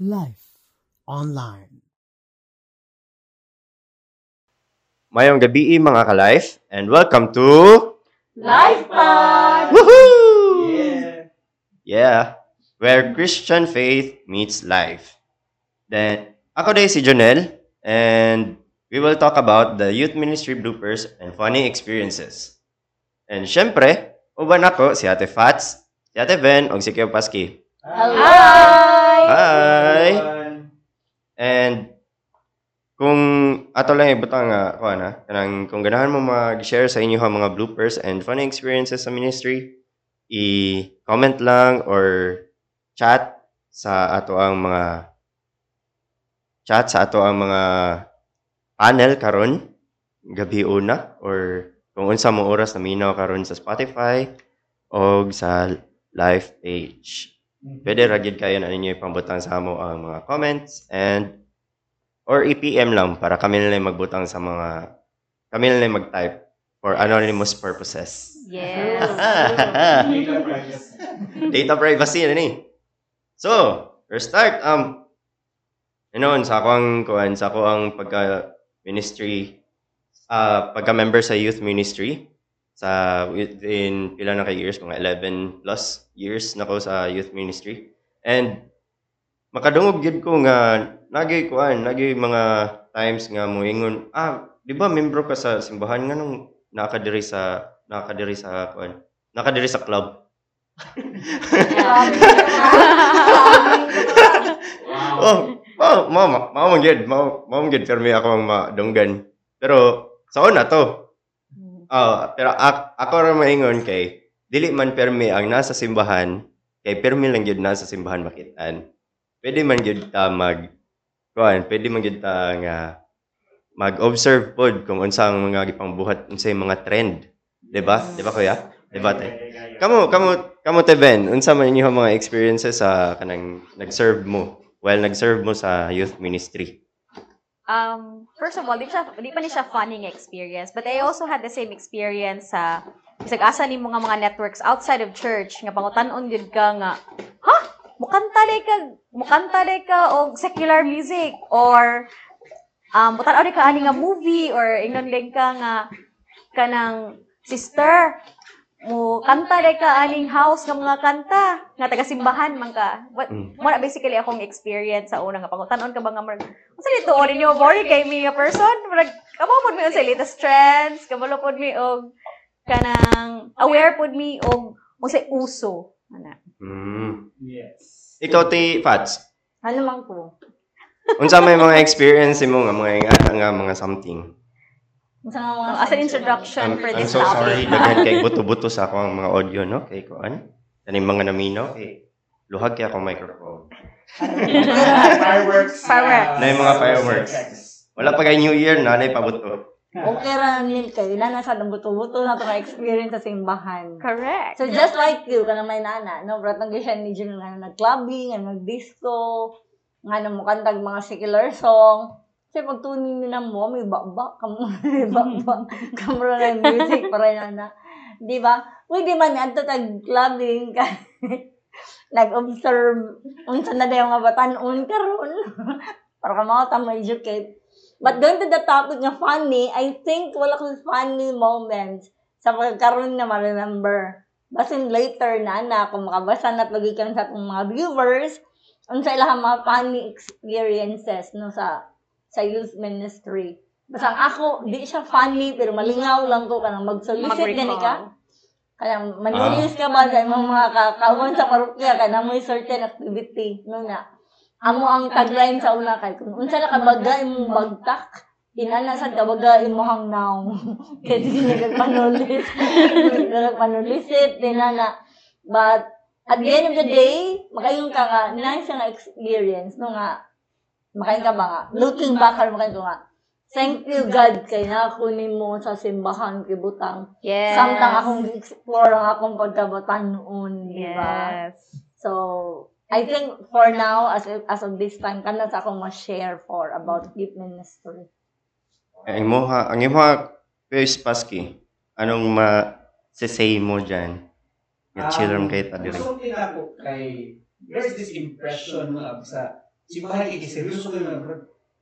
Life Online. Mayong gabi mga ka-life and welcome to Life Pod! Woohoo! Yeah. Where Christian faith meets life. Then, ako day si Jonel and we will talk about the youth ministry bloopers and funny experiences. And syempre, uban ako si Ate Fats, Ate Ben, o si Keo Paski. Hi! Hi! And kung ato lang ibutang nga kuha na, kanang kung ganahan mo mag-share sa inyo ang mga bloopers and funny experiences sa ministry, i-comment lang or chat sa ato ang mga chat sa ato ang mga panel karon gabi una or kung unsa mo oras na minaw karon sa Spotify o sa live page. Pwede ra gyud kayo na ninyo ipambutang sa amo ang mga comments and or i-PM lang para kami na lang magbutang sa mga kami na lang mag-type for anonymous purposes. Yes. Data privacy na ni. So, first start um Ano, sa akong kuan sa ako ang pagka ministry ah pagka-member sa youth ministry sa within pila na kay years? Mga 11 plus years na ko sa youth ministry. And makadungog gyud ko nga nagay kuan nagay mga times nga moingon ah di ba membro ka sa simbahan? Nga nung nakadiri sa nakadiri sa kuan nakadiri sa club? Oh mao mao mao man gyud mao mao gyud pero ako ang madunggan. Pero sa una to Ah, pero ak- ako ra maingon kay dili man permi ang nasa simbahan kay permi lang gyud nasa simbahan makitaan. Pwede man gyud ta mag kuan, pwede man gyud ta nga mag-observe pod kung unsa ang mga gipangbuhat unsay mga trend. 'Di ba? 'Di ba kuya? 'Di ba te? Kamo kamo kamo te Ben, unsa man inyo mga experiences sa kanang nag-serve mo while nag-serve mo sa youth ministry? Um, first of all, di, siya, di pa ni siya funny nga experience. But I also had the same experience sa isag asa ni mga mga networks outside of church nga pangutan-on gyud ka nga ha mukanta day ka mukanta day ka og secular music or um butan ka ani nga movie or ingnon ka nga kanang sister mo kanta day ka aning house nga mga kanta nga taga simbahan man ka what Mm. mo na basically akong experience sa una nga pangutan-on ka ba nga marag Unsa dito o ninyo boring kay me nga person? Murag kamo pod mi sa latest trends, kabalo pod mi og kanang aware pod mi og unsay uso. Ana. Hmm. Yes. Ikaw ti Fats, Ano man ko? unsa may mga experience mo nga mga nga mga something? Nga mga as an introduction I'm, for I'm this so topic. sorry daghan kay buto-buto sa akong mga audio no kay kuan. Kaning mga naminaw kay luhag kay akong microphone. Fireworks. Fireworks. Na yung mga fireworks. Wala pa kay New Year na nay pabuto. Okay ra nil kay na nasa ng buto-buto na to ka experience sa simbahan. Correct. So just like you kana may nana, no, bratang siya ni Jun nga nag-clubbing, nag-disco, nga na mo kantag mga secular song. Kasi pag tunin nila mo, may may baba, kamo na ng music, para nana. Di ba? Pwede man adto tag clubbing ka. nag-observe unsa na daw nga batanon karon para ka mga tama educate but going to the topic nga funny I think wala ko funny moments sa pagkaroon na ma-remember basin later na na kung makabasa na pagikan sa atong mga viewers unsa ilang mga funny experiences no sa sa youth ministry. Basta ang ako di siya funny pero malingaw lang ko kanang mag-solicit gani ka. Kaya manulis ka ba sa imong mga kakawon sa parokya? Kana mo certain activity no na amo ang tagline sa una kay kung unsa na kabaga imong bagtak inana sa kabaga imong now kay di nagpanulis nagpanulisit dinana but at the end of the day makayon ka nga nice nga experience no nga makayon ka ba nga looking back or makayon ko nga Thank you God kay nakunin mo sa simbahan kibutang Yes. Samtang akong explore ang akong pagkabataan noon, di ba? Yes. So, I think for now, as as of this time, kana sa akong ma-share for about youth ministry. Ang imo ang imo Kuya Spassky, anong ma say mo diyan? chill ram kay ta diri. Gusto ko ako kay there's this impression mo sa simbahan kay seryoso ko na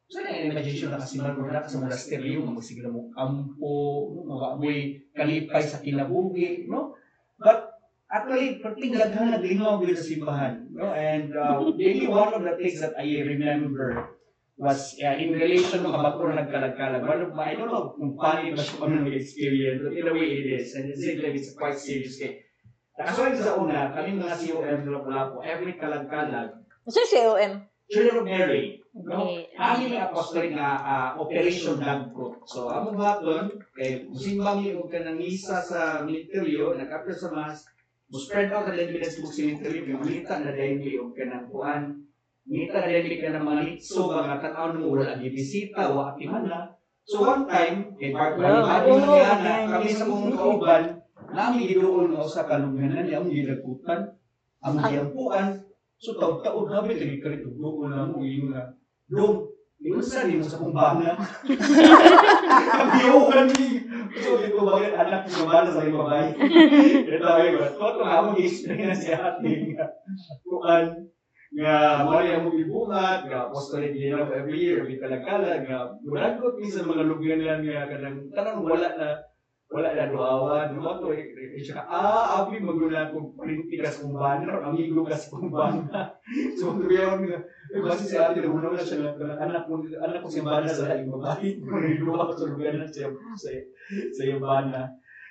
sa na imagination na kasi magmula ka sa monasteryo, magsigla mo kampo, mga amoy kalipay sa kinabuhi, no? But actually, perting daghan naglingaw with sa simbahan, no? And uh, maybe one of the things that I remember was uh, in relation to kabako na nagkalag-kalag. One of my, I don't know kung paano ba siya paano experience but in a way it is. And it's, it's quite serious kay Nakasulit sa una, kami mga COM na wala po, every kalag-kalag, Kasi si OM. Children of Mary, no? Okay. Amin ang apostolic nga ah, operation lab ko. So, amo baton, kay musimbang yung ka ng misa sa ministeryo, nag-after sa mass, mo spread out na din bilang sa ministeryo, yung malita na din yung ka ng kuan, Ngita na din ka ng mga litso, mga tanaw mo, wala di bisita, wala timana. So one time, kay Bart Yeah. Bali, Oo, na okay. kami sa mong kauban, namin gidoon nga sa kalunganan, yung gilakutan, ang giyampuan, So taon-taon namin lagi ka rito doon na mo yung na dong Ingon sa mo sa kumbana. Kabiyohan ni. So dito ba yung anak ko kumbana sa ibang babae. Ito ay ba. Toto nga mo experience si ate nga. Kuan nga yung mo ibungat nga apostolic din ako every year every kalagkala nga muragot minsan mga lugar lang nga kanang tanang wala na wala na duawan mo to eh siya ah abi maguna ko printi ka sa kumbana or amigo ka sa kumbana so tuyaw nga. Eh basi si ate na una na siya. Anak mo anak ko si bana sa laing babae. Ko sa lugar na siya sa sa bana.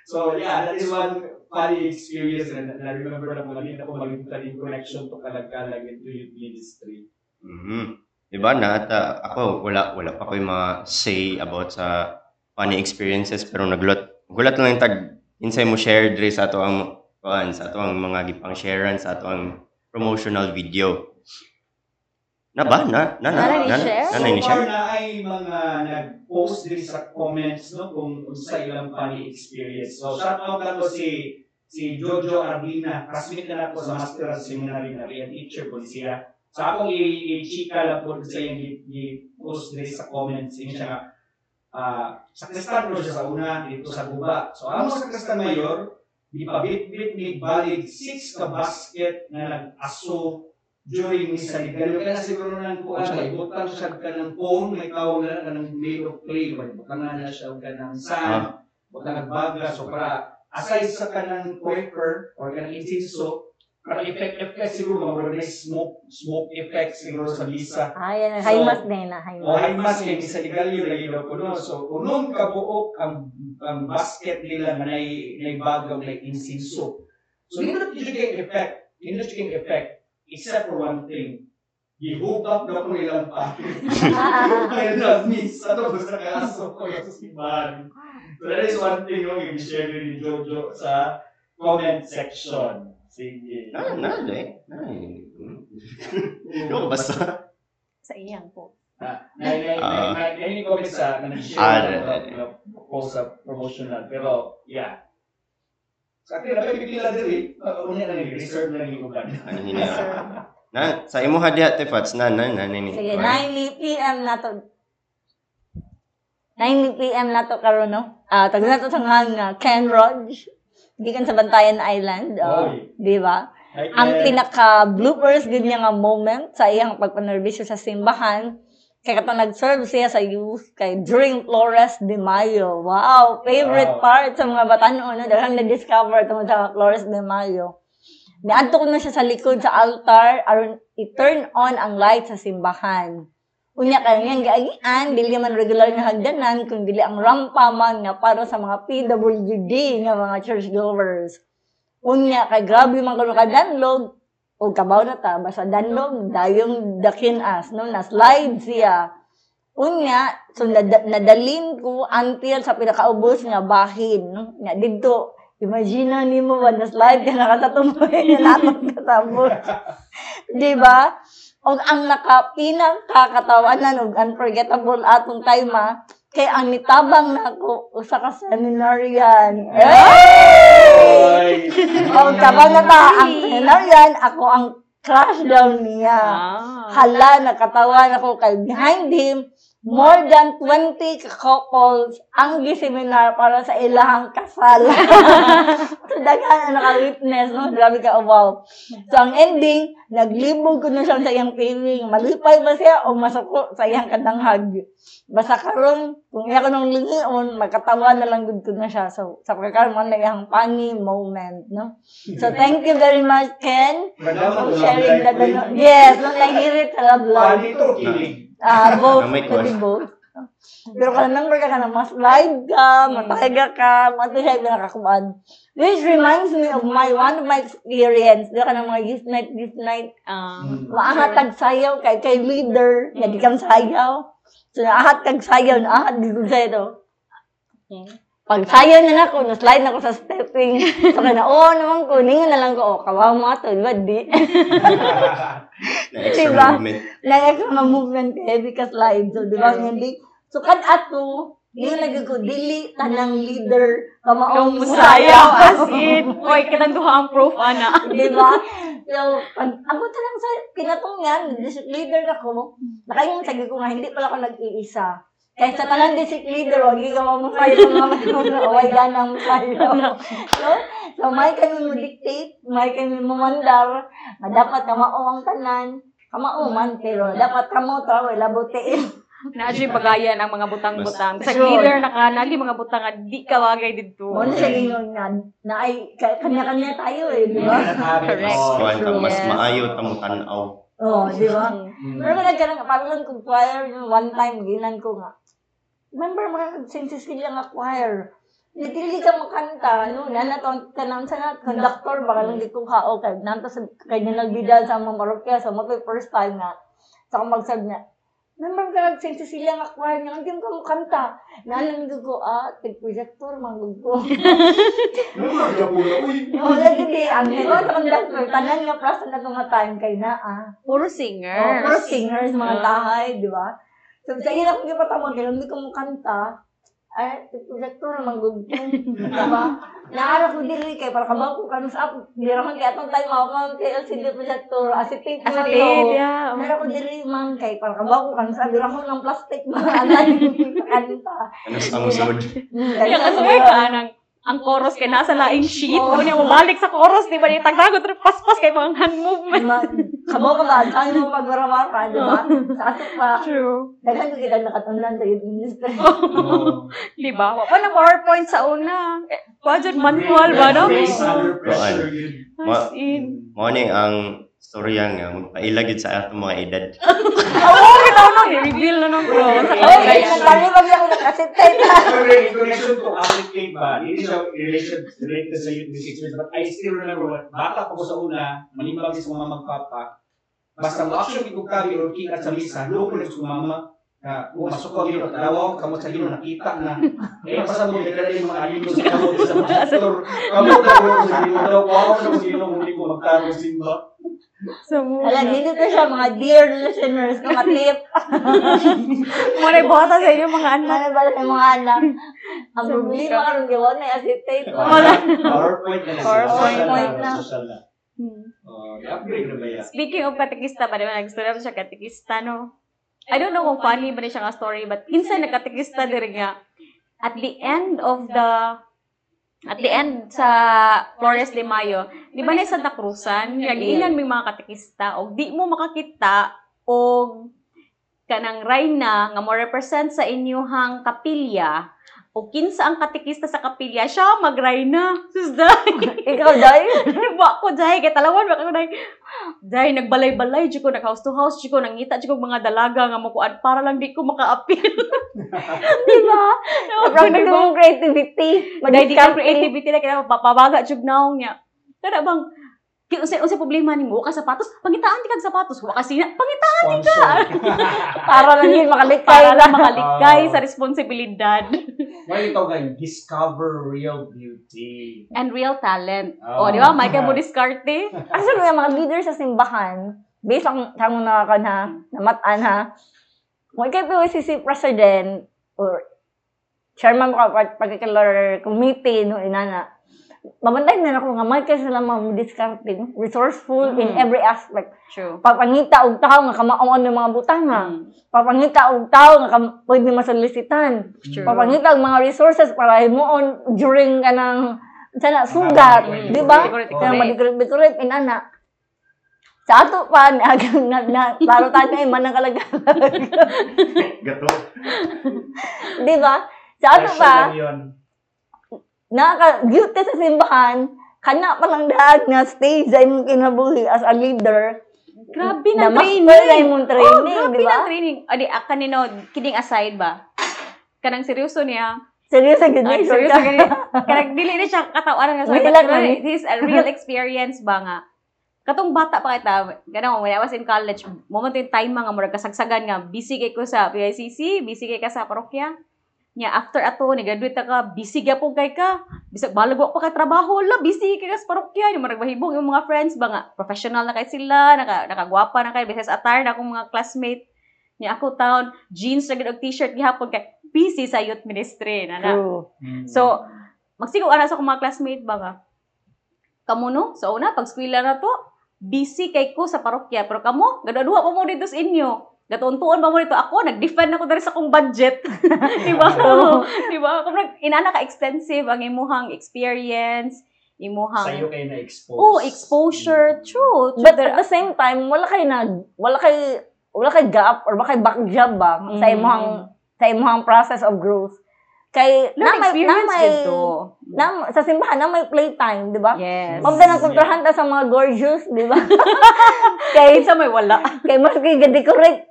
So yeah that is one funny experience and I remember na mga nila ko maging in connection to kalagkalag into youth ministry. Mhm. Diba na at ah, ako wala wala pa ko yung mga say about sa funny experiences pero naglot gulat lang yung tag insay mo share diri sa ato ang kuan sa ato ang mga gipang sharean sa ato ang promotional video. Na ba? Na na na na na na ni share. na ay mga nag-post din sa comments no kung sa ilang funny experience. So shout out na ko si si Jojo Arbina, classmate na ako sa Master of Seminary na rin, teacher po siya. So akong i-chika lang po sa yung i-post din sa comments. Siya nga, ah, sa Kristan po siya sa una, dito sa guba. So amo sa Kristan Mayor, di pa bit-bit ni balig six ka basket na nag-aso during misa ni Galo kaya siguro nang kuan may butang siya ka ng phone may tawag na ka ng made of clay may butang na siya ka ng sand butang ng baga. So para aside sa kanang quaker or kanang insinso para effect effect siguro mga smoke smoke effect siguro sa misa. Ayan, So, high mass na, high o mass. ay mas kay misa ni Galio lagi daw kuno so unong kabuok ang ang basket nila na nay nay bagaw na insinso. So hindi na kay effect hindi na kay effect except for one thing. Gihubak na ko ilang pa kaya na miss ato sa kaso ko sa simbahan so that is one thing yung i-share ni Jojo sa comment section sige Na na de. Na. Yo basta. Sa iyang po. na na na Ah. na na na comment sa na Ah, na post sa promotional pero yeah sa akin na pipila diri uh, unya na reserve na ni uban Ano yun na? Na sa imo hadiya te Fats na na na ni. Sige, 9 p.m. na to. 9 p.m. na to karon no. Ah, tag na to sa nga Ken Lodge. Gikan sa Bantayan Island, oh, di ba? Like, Ang eh, pinaka bloopers gid niya nga moment sa iyang pagpanerbisyo sa simbahan kay katong nag-serve siya sa youth kay during Flores de Mayo. Wow, favorite Wow. part sa mga batanon no, daghang na-discover tungod sa Flores de Mayo. Niadto ko na siya sa likod sa altar aron i-turn on ang light sa simbahan. Unya kay nga giagian dili man regular nga hagdanan kun dili ang rampa man nga para sa mga PWD nga mga churchgoers. Unya kay grabe man karon ka danlog o kabaw na ta basta danlog dayong dakin as no na slide siya. Unya so nada- nadalin ko until sa pinakaubos nga bahin no? nga didto Imagine nimo ba na slide ka na ka sa bus. Di ba? O ang nakapinang kakatawanan og unforgettable atong time ah, kay ang nitabang na ako usa ka seminarian. Oy! O kabang na ta ang seminarian ako ang crush daw niya. Ah. Hala, nakatawan ako kay behind him, more than 20 couples ang giseminar para sa ilahang kasal. so, daghan ang naka-witness, no? Grabe ka, oh, wow. So, ang ending, naglibog ko na siya sa iyang feeling. Malipay ba siya o masuko sa iyang kadanghag? Basta karon kung iya ko nung lingion, magkatawa na lang gud ko na siya. So, sa pagkakaroon man na iyang funny moment, no? So, thank you very much, Ken, Madam, for sharing that. ano, yes, nung nahirit sa love life. Pwede to, kilig. Ah, both. Na may Pwede question. both. Pero kung number ka ka na, mas live ka, mataga ka, mati siya yung nakakubaan. This reminds me of my, one of my experience. Di ka ng mga youth night, youth night. Um, Maahat tag sayaw kay kay leader, nga di kang sayaw. So, naahat kag sayaw, naahat di ko sayaw to. Pag sayaw na nako, na-slide na ko sa stepping. So, kaya na, oo naman ko, ningan na lang ko, oh, kawawa mo ato, di ba, di? Na extra Diba? movement. Ka mga movement kay because live. So, di ba, hindi? So, kan ato, hindi lagi ko, dili tanang leader, kamaong musayaw, as in. Oy, kitang duha ang proof, ana. di ba? So, pag, ako talang sa kinatungan, leader ako, nakaingon sa ko nga, hindi pala ako nag-iisa. Kaya sa tanan district leader, wag ka mamusayaw, mga matulog na, away ganang musayaw. So, so may kami mo dictate, may kami mo mandar, nga dapat kamao ang tanan, kamao man, pero dapat kamo to, wala butiin. Na actually bagayan ang mga butang-butang. Sa Sure. leader na kanali mga butang nga di kawagay dito. Mo na siya gingon nga, na ay, ka- kanya-kanya tayo eh, di ba? Correct. Ka, mas maayo tamo tanaw. Oo, di ba? Mm. Pero nagkarang, parang kung choir, one time, ginan ko nga, remember mga senses sila nga choir, Dili ka makanta, no? Nana to kanang sa na conductor baka lang di ko kao kay nanto sa kanya nagbidal sa mga parokya so mo first time na sa so, magsab na Remember ka nag St. Cecilia nga choir nga hindi ka mo kanta. Nalang ko ah tig projector manggug ko. Ka po na, uy, No, lagi di ang mga conductor tanan nga prasa na nga time kay na ah. Puro Oh, singers. puro singers, mga Ah. tahay, di ba? So, sa ina kong ipatamon, kaya hindi ko mo kanta, ay, projector, manggugto, di ba? Naara ko dili kay para kabaw ko kanus up, di raman kay atong time ako man kay LCD projector, asitate ko As na in, to. yeah. Naara ko dili man kay para kabaw ko kanus up, di raman ng plastic mga alay kanta. Ano sa musod? Hmm, Kaya kasaway ka nang ang chorus kay nasa laing sheet. Oh. Kung mo balik sa chorus, di ba? Yung tagdagot, paspas kay mga hand movement. Kabaw ka ba? Saan mo pagmaramar ka, di ba? Sa ato pa, True. daghan ko kita nakatunan sa youth ministry. Di ba? Wa pa na PowerPoint sa una. Eh, budget manual ba, no? As in. Mo ni ang storya nga magpailagid sa atong mga edad. Oo, kita ko nang i-reveal na nung bro. Congregation. nagkali ba ako nakasitate na? Pero in connection to applicate ba, hindi siya relation related sa youth music experience, but I still remember when bata pa ko sa una, manimbang sa mga magpapa, basta mo action ikugkabi or kikat sa misa, loko na sa mama, na kung masuk ko gino, tarawa kamot sa gino, nakita na. Eh, basta mo, nagkala yung mga alino sa kamot sa pastor, kamot na ko sa gino, daw, wow sa gino, hindi ko magtarong simba. Sa mo. Alam, dito siya, mga dear listeners, mga tip. Muna buhata sa inyo mga anak. Ano ba sa mga anak? Ang problema karon gawa na acetate. Wala. PowerPoint na. PowerPoint na. Social na. Oh, i-upgrade na ba yan? Speaking of katikista pa, ba? Nag-story siya katikista, no? I don't know kung funny ba siya nga story, but inside nagkatikista din nga. At the end of the at the end sa Flores de Mayo, di ba na sa Santa Cruzan, nag-ilan may mga katikista, o di mo makakita, o kanang rayna nga mo represent sa inyuhang kapilya, o kinsa ang katikista sa kapilya, siya mag-rayna. Sus, dahil. Ikaw, Day? Wa ko dai kay talawan wa ko dai. Dai nagbalay-balay jud ko nag house to house jud ko nangita jud ko mga dalaga nga makuan para lang di ko maka-appeal. di ba? Sobrang nagmong creativity. Dai di ka creativity na kaya papabaga jud naong niya. Kada bang kaya unsa unsa problema nimo ka sapatos? Pangitaan ti kag sapatos. Wa kasi na pangitaan Sponsor. Para lang yun makalikay para na. lang makalikay sa responsibilidad Why ito nga, discover real beauty. and real talent. Oh. O, di ba? Michael mo diskarte. Actually, yung mga leader sa simbahan, based on sa mga nakakan ha, namatan ha, kung ikaw po si si president or chairman ko pag particular committee no inana Mabantay na ako nga, may kasi sila mga discarding, resourceful in Mm. every aspect. True. Papangita og tao nga kamaon ng mga butanga. Mm. Papangita og tao nga kam- pwede masolicitan. True. Papangita og mga resources para himuon during kanang sana sugat, Mm. di ba? Decorate, Kaya decorate. madikorit-decorate inana. Sa ato pa, na, na, na, laro tayo na iman ng kalagalag. Gato. di ba? Sa ato pa. Nakaka-duty sa simbahan, kana pa lang daan nga stage ay mong kinabuhi as a leader. Grabe na Na training. master ay mong training, oh, grabe di ba? na training. Adi, ah, kanino, kidding aside ba? Kanang seryoso niya. Seryoso, good Ay, news. seryoso gani. Kanang dili na siya katawaran nga sa man. This is a real experience ba nga. Katong bata pa kita, ganun, when I was in college, moment yung time mga murag kasagsagan nga, busy kay ko sa PICC, busy kay ka sa parokya. Nya after ato, ni-graduate na ka, busy ka po kay ka. Bisag balagwa pa ka trabaho, la, busy kay ka sa parokya. Yung marag mahibong yung mga friends ba nga, professional na kay sila, naka, nakagwapa na kay, bises attire na akong mga classmate. Nya ako taon, jeans na gid og t-shirt gihapon kay busy sa youth ministry na na. Mm. So, magsigaw ana sa akong mga classmate ba nga. Kamo no, sa una, pag skwela na to, busy kay ko sa parokya. Pero kamo, gadaduha pa mo dito sa inyo. Gatuntuon pa mo dito. Ako, nag-defend ako dali sa akong budget. Di ba? Di ba? Kung nag- inana ka extensive ang imuhang experience, imuhang... Sa'yo kayo na-expose. Oh, exposure. True. True. But at the same time, wala kay nag wala kay wala kay gap or wala kay back job ba sa Mm. imong sa imong process of growth. Kay Learn na may na experience may na, sa simbahan na may playtime, di ba? Yes. Mabda na kontrahan ta sa mga gorgeous, di ba? kay Kaysa may wala. kay mas kay decorate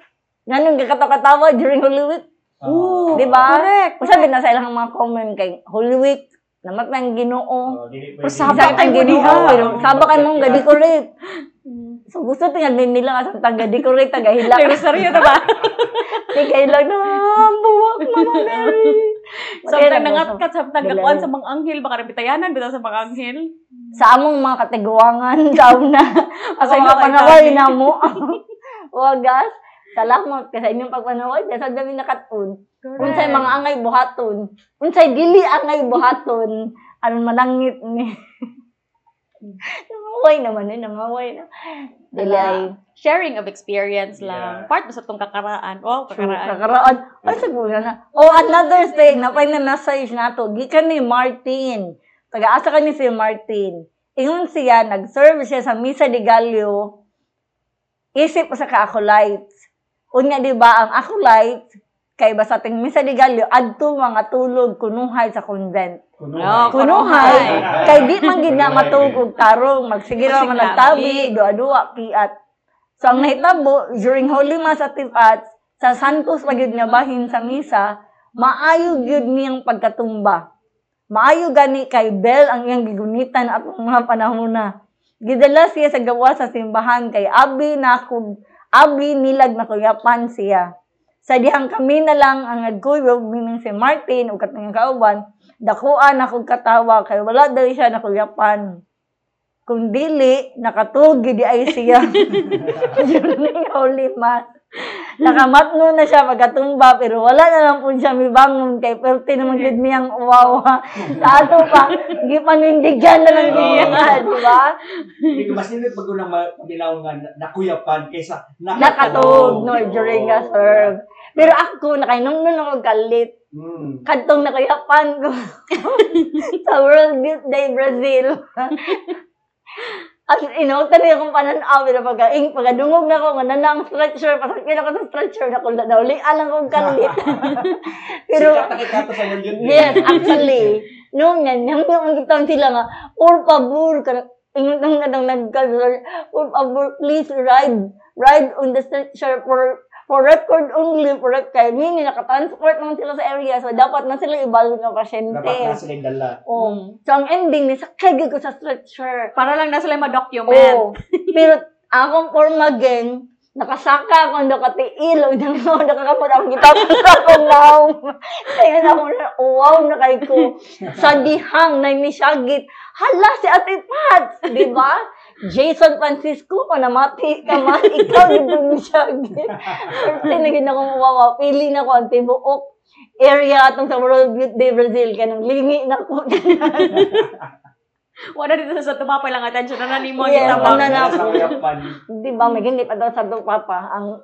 nganong gakatawa during Holy Week. Oo. Di ba? Correct. Kung sabi na sa ilang mga comment kay Holy Week, namat ng Ginoo. Oh, Pero sabak ang kayo Ginoo, sabak kay mong ga-decorate. So gusto tingnan din nila nga sa tanga decorate taga hilak. Pero seryo na ba? Di kayo lang na buwak Mama Mary. Samtang nangatkat, samtang gakuan sa mga anghel, baka nabitayanan bitaw sa mga anghel. Sa among mga una. Ako Sa mga inyo, panaway na mo. Wagas. Salamat kasi inyong pagpanaway. Kasi dami nakatun. Unsay mga angay buhaton. Unsay dili angay buhaton. Aron malangit ni. Nangaway naman eh. Nangaway na. Dili. Sharing of experience lang. Yeah. Part ba sa itong kakaraan? Wow, kakaraan. Kakaraan. Ay, siguro na. Oh, another thing. Napay na message na to. Gikan ni Martin. Taga-asa ka ni si Martin. Ingon siya, nag-serve siya sa Misa de Gallo. Isip sa ka-acolytes. Unya, di ba, ang acolytes, kay ba sa ting Misa de Gallo, adto mga tulog kunuhay sa convent. Oh, Kunuhay. Kay di man gid na matugog tarong, magsige ra man nagtabi, duwa-duwa piat. So ang nahitabo during Holy Mass at Tipat, sa Santos pa gyud nga bahin sa misa, maayo gyud niyang pagkatumba. Maayo gani kay Bel ang iyang gigunitan atong mga panahon na. Gidala siya sa gawa sa simbahan kay abi na kog abi nilag na kuyapan siya. Sa dihang kami na lang ang nagkuyog, meaning si Martin o katong kauban, dakuan akong katawa kay wala daw siya nakuyapan. Kung dili, nakatugi di ay siya. During Holy Mass. Nakamatno na siya pagkatumba, pero wala na lang po siya mibangon kay perte naman gid niyang uwawa. Sa ato pa, gipanindigan na lang niya, di ba? Hindi mas nindot pag unang mabilaw nga na- nakuyapan kaysa Nakatog, no, during a serve. Pero ako, nakainom-nom ako kalit. Mm. Kadtong nakayapan ko sa World Youth Day Brazil. As inautan niya akong pananaw, pero pagka, ing, pagkadungog na ako, nga nanang stretcher, pasakyan ako sa stretcher, na kung dauli, alang kong kalit. pero, na yes, actually, noong yan, yung mga sila nga, por favor, ingon nang nang nagka por favor, please ride, ride on the stretcher for for record only, for record, kaya mini, nakatransport naman sila sa area, so dapat na sila ibalo ng pasyente. Dapat na sila yung dala. Oh. So, ang ending, nisakay ko sa stretcher. Para lang na sila ma-document. Oh. Pero, akong forma gang, nakasaka ako, nakatiil, o nang nakakamot akong gitapos akong naong. Kaya na ako na, wow, na kay ko. Sa dihang, na misyagit. Hala, si Ate Pats, di ba? Jason Francisco, kung namati ka man, ikaw dito misyagit. Pero tinagin ako mawawa, pili na ko ang tibuok area atong sa World Youth Day Brazil, kaya nang lingi na ko. Wala dito sa tumapay lang attention na nani mo Yes, ano ba? na-. Di ba, may hindi pa daw sa Papa. Ang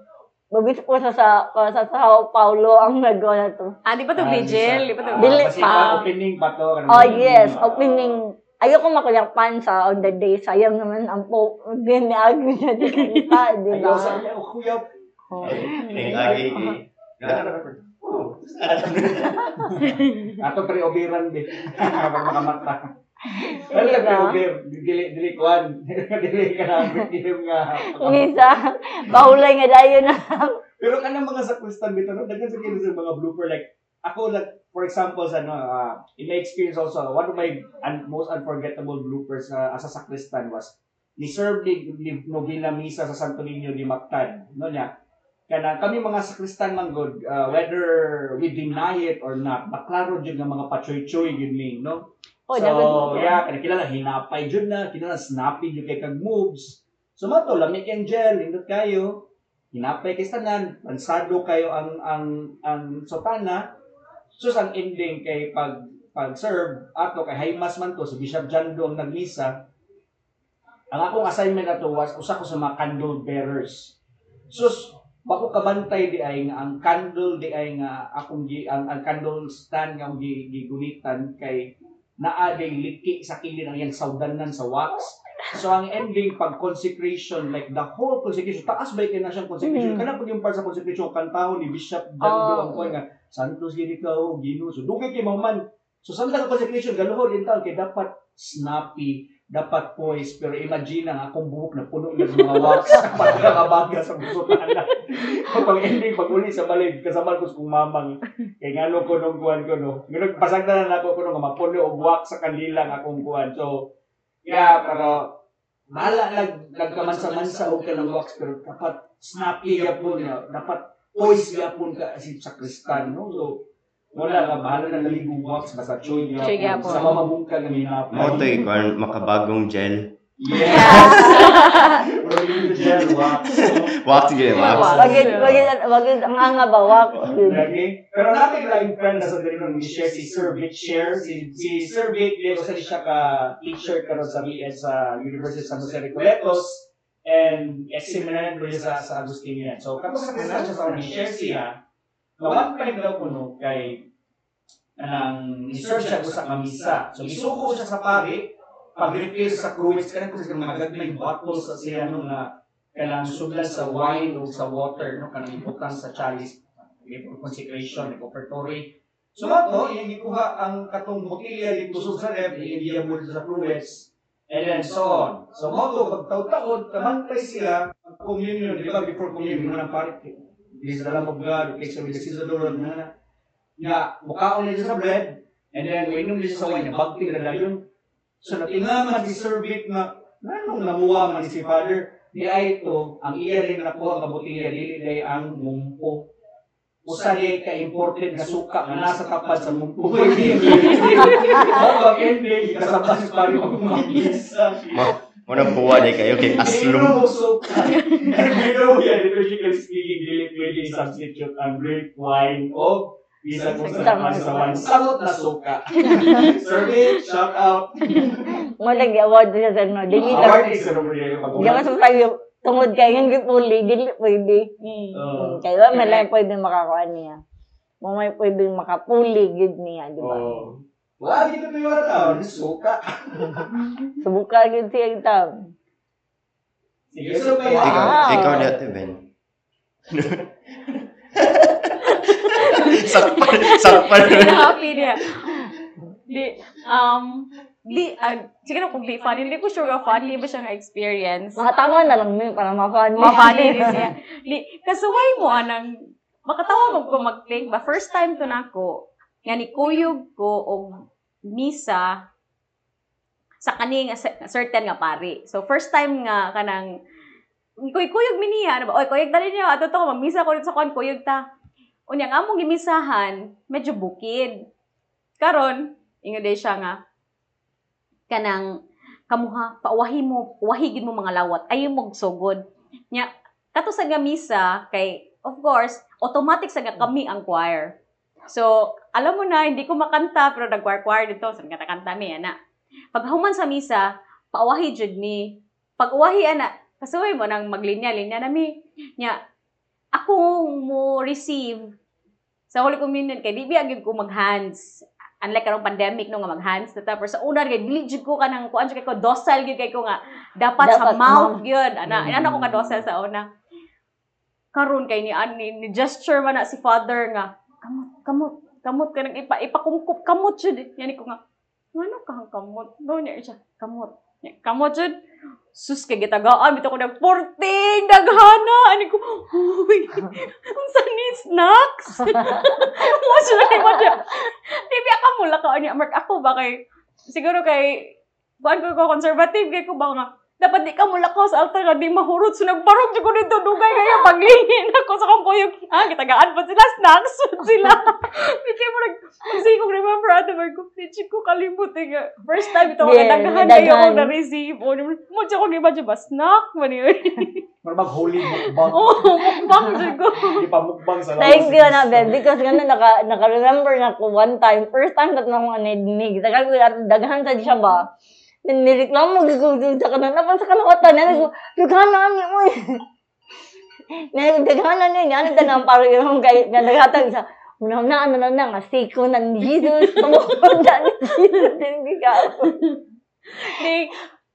Bugis po sa sa, sa Sao Paulo ang nagawa na to. Ah, di ba to vigil? Di ba to? Dili Kasi pa. opening pa to. Oh, yes. Opening. Ayoko makuyapan sa on the day. Sayang naman ang po. Giniagin na di kanta, di ba? Ayaw sa ayaw, kuya. Oh. Ning-agi. Oh. Ato pre-obiran din. Kapag makamata. Ano Di ka ba? pre-obir? Dili, dili kuhan. Dili ka na nga. Misa, bahulay nga dayo na. Pero kanang mga sakristan bito, no? Daghan sa kino sa mga blooper like ako like for example sa no uh, in my experience also one of my un- most unforgettable bloopers uh, as a sacristan was ni serve ni, ni Novena Misa sa Santo Niño di Mactan no niya kana kami mga sakristan man good uh, whether we deny it or not baklaro jud nga mga pachoy-choy gid mi no Oh, so, yeah, kana kilala hinapay jud na, kinala snappy jud kay kag moves. So mato lamig ang gel, indot kayo. Hinapay kay tanan, pansado kayo ang ang ang sotana. So ang ending kay pag pag serve ato kay Haymas man to si Bishop Jando ang nagmisa. Ang akong assignment ato was usa ko sa mga candle bearers. So bako kabantay di ay nga ang candle di ay nga akong gi, ang, ang candle stand nga gi, gigunitan kay naa day liki sa kilid ang iyang saudanan sa wax. So ang ending pag consecration like the whole consecration taas ba kay na siyang consecration Mm. kana pag yung part sa consecration kantahon ni Bishop Dando Oh. ang nga Santos gid ikaw Ginoo so dugay kay mahuman. So sa mga consecration galuhod taon kay dapat snappy dapat poise pero imagine ang akong buhok na puno ng mga wax pagkakabaga sa busotan pag ending pag uli sa balay kasama ko sa kong mamang. Kay ngano ko nung kuan ko no. Ngano pasagdan na ako ko nung mapuno og wax sa kanila nga akong kuan so yeah pero Mahala nag nagkamansa-mansa og ka ng wax pero dapat snappy yapon na dapat poise yapon ka si sa kristan no so wala ka bahala na nalibong wax basta choy Choy yapon sa mamabungka ng hinapon Mo to ikuan makabagong gel. yes yung gel wax Wax gyud wax. Wagid, wagid, wagid, ang anga ba, wak. Okay? Pero namin lang yung friend na sa dali nung share si Sir Vic share. Si, si Sir Vic, di ko siya ka teacher karon sa BS sa University of San Jose Recoletos and ex-seminary ko siya sa, sa Agustinian. So, kapag sa kasal siya sa share siya, one time daw ko no, kay anang ni-serve siya sa kamisa. So, isuko siya sa pari, pag-refill sa cruise, kanang ko sa mga gagmay bottles sa siya no, na kanang sudlan sa wine o sa water, no, kanang ibutang sa chalice for consecration, like offertory. So mato, yung gikuha ang katong botilya dito sa rep, iya mo sa cruets, and then so on. So mato, pag taon-taon, kamantay sila, communion, di ba, before communion, mo ng parit, hindi sa dalang mag-God, okay, sa with the Caesar na nga, mukaon nila sa bread, and then, inom nila sa wine, bagting na yun. So natingaman si Sir Vic na, nanong namuha man si Father, di ay ito, ang iya rin nakuha ang botilya, dili ang mumpo usa di ka imported na suka nga nasa tapad sa mumpo. Mao ang ending kasama si pare ko mangisa. Mo nang buwa day kayo kay aslum. Ino yan liturgical speaking dili pwede substitute ang grape wine o bisa kung sa pasawan. Samot na suka. Survey, shout out. Mo lagi award sa no. Dili Award is ano Di ba sa tungod kay nga gipuli, dili pwede. Oo. Kaya may lang pwede makakuha niya. Mo may pwede makapuli gid niya, di ba? Oh. Wala dito may wala tao, suka. Subukan gid siya itaw. Sige, so may Ikaw, Wow. ikaw dati Ben. sakpan, sakpan. happy niya. Di, um, di, uh, siguro kung di funny, hindi ko sure nga funny ba siya nga experience. Makatawa na lang mi para niya. Mapani din siya. Di, kasuway mo anang, makatawa mo ko mag-think ba, first time to nako, nga ni kuyog ko og misa sa kani nga cer- certain nga pari. So first time nga kanang kuy kuyog mi niya, ano ba? Oy, kuyog dali niya, ato to ko magmisa ko dito sa kon kuyog ta. Unya nga among gimisahan, medyo bukid. Karon, ingon day siya nga kanang kamuha pauwahi mo, uwahigin mo mga lawat, ayo mo sugod. Nya kato sa gamisa kay of course, automatic sa kami ang choir. So, alam mo na, hindi ko makanta, pero nag-choir-choir dito, sa kanta-kanta mi, ana. pag human sa misa, pauwahi jud mi. Pag uwahi ana, kasuway mo nang maglinya-linya na mi. Nya, ako mo receive sa Holy Communion kay di biya gyud ko mag-hands. Unlike karong pandemic no nga mag-hands na ta. Pero sa una kay dili jud ko kanang kuan kay ko docile gyud kay ko nga dapat, sa Dapat mouth mouth. gyud. Ana, Mm. mm. ko ka docile sa una. Karon kay ni ani ni gesture man na si father nga kamot kamot kamot ka nang ipa ipakungkop kamot jud. Yani ko nga ngano ka ang kamot? No niya siya kamot. Kamot jud. Sus kay gitagaan bitaw ko nag 14 daghana ani ko. Uy. Unsa ni snacks? Mo siya kay mo siya. Tibi ka mula ka ani Mark ako ba kay siguro kay buwan ko ko conservative kay ko ba nga dapat di ka mula ko sa altar nga di mahurot so nagbarog jud ko dito dugay kaya paglingin ako sa kong kuyog ah gitagaan pa sila snacks sila Hindi mo nag magsigong remember ato ko teach ko kalimut eh nga first time ito Yeah, yeah, daghan kayo daghan. ako na-receive o mo siya ko giba ba snack man yun Para mag-holy mukbang. oh mukbang jud ko Di pa mukbang sa lawas. Thank you na, babe. Because gano'n, naka, naka-remember na ko one time. First time that nang mga nadinig. Dagan ko, daghan sa siya ba? Then, nireklamo, gagawin sa kanan. Napan sa kalawatan. Nana ko, daghan na ni mo eh. Na, daghan na niya. Ano ta nang parang yung kay, na naghatag sa, Una na, ano na na, nga, siko na ni Jesus. Tumukunda ni Jesus. Hindi ka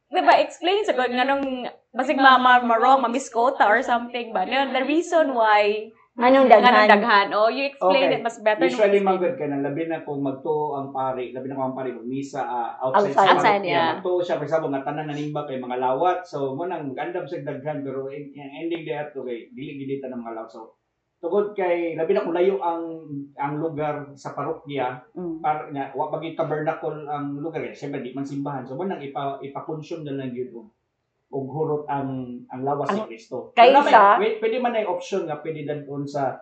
di diba explain sa ko nga nung basig ma ma, ma wrong ma misquote or something ba the reason why Anong nga nang daghan? daghan oh you explain Okay. it mas better Usually, magod ka na. Labi na kung magtuo ang pari, labi na kung ang pari mag-misa ah, outside, Outside. sa Outside, yeah. Magtuo siya, for example, nga tanan nanimba kay mga lawat. So, mo nang gandam sa daghan, pero ending day ato kay, dili gilita ng mga lawat. So, tungod kay, labi na kung layo ang ang lugar sa parokya, Mm. para nga, wa pag tabernacle ang lugar, eh, siyempre, di man simbahan. So, mo nang ipa, ipakonsume na lang yun og- hurot ang ang lawas ni Kristo. kaysa- na may- pwede man na option nga pwede dadon sa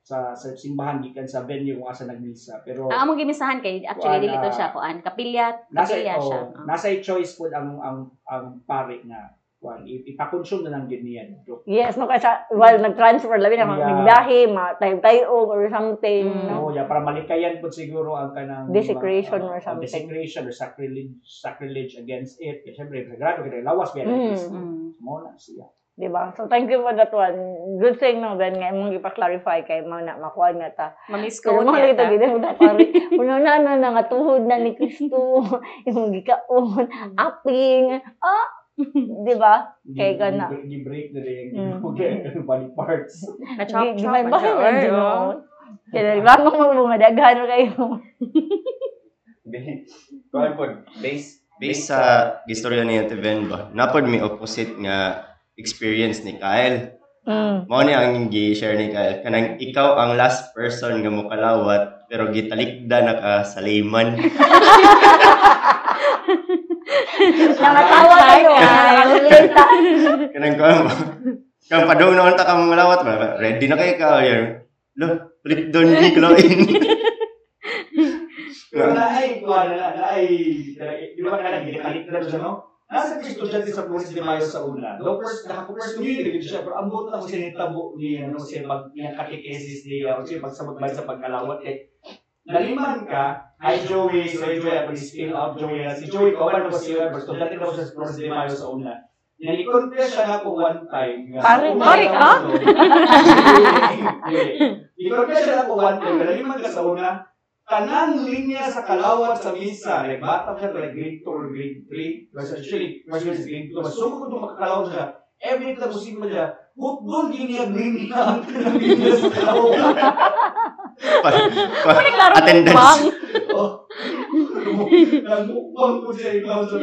sa sa simbahan gikan sa venue kung asa nagmisa pero ang among gimisahan kay actually dili to siya kuan kapilya nasa kapilya oh, siya Oh. nasa choice po ang ang ang pare nga kuan ipakonsume na lang din niya dito. Yes, no, kasi while nag-transfer, labi na, Yeah. nagdahi, tayo-tayo or something, Mm. no? No, ya para malikayan po siguro ang kanang Desecration uh, or something. desecration or sacrilege sacrilege against it. Kasi syempre grabe kay lawas ba Mm. Mm. Mo na siya. Diba? So, thank you for that one. Good thing, no, Ben, nga, mong ipa-clarify kay mga na, makuha nga ta. Pero mamisquote mga ito, yata. gina mo na, pare, una na, na, na, nga tuhod na ni Kristo, yung gikaon, aping, ah, diba? Kay ka na. Gi break na rin Mm. yung okay, body parts. Di- chop di may bahay na, oy, di oh. mo. Kaya, diba, mga mga daghan kayo. Kuan po, based based sa gistorya ni Ate Ben ba, napod mi opposite nga experience ni Kyle. Mm. Mao ni ang gi-share ni Kyle kanang ikaw ang last person nga mokalawat pero gitalikda na ka sa layman. Nangatawa kayo, nakakalimutan. kanang ba? Kang padung naman ta malawat? Ready na kay ka yan. Lo, ulit doon ni Chloe. Pero na ay kuha na na ay di ba kana gitalik na siya no? Nasa Kristo siya sa Flores de Mayo sa una. Do first naka first community siya pero ambot na ko siya nitabo ni ano siya pag niya katikesis niya o siya pagsabot ba sa pagkalawat eh. Naliman ka, ay Joey, so ay Joey, ako spill out Joey na si Joey, kawan mo siya, pero dati na ko sa Flores de Mayo sa una. Nali-confess siya na ako one time. Pare, pare ka? I-confess siya na ako one time, naliman ka sa una, tanan linya sa kalawat sa misa. Like, bata siya, like grade 2 or grade 3. Mas actually, mas sa grade 2. Mas suko ko itong makakalawat siya. Every time mo siya, hutbol giniyag linya ang kanang linya sa kalawat. Kunik laro Attendance. mukbang. Oh. Nagmukbang ko siya ikaw sa.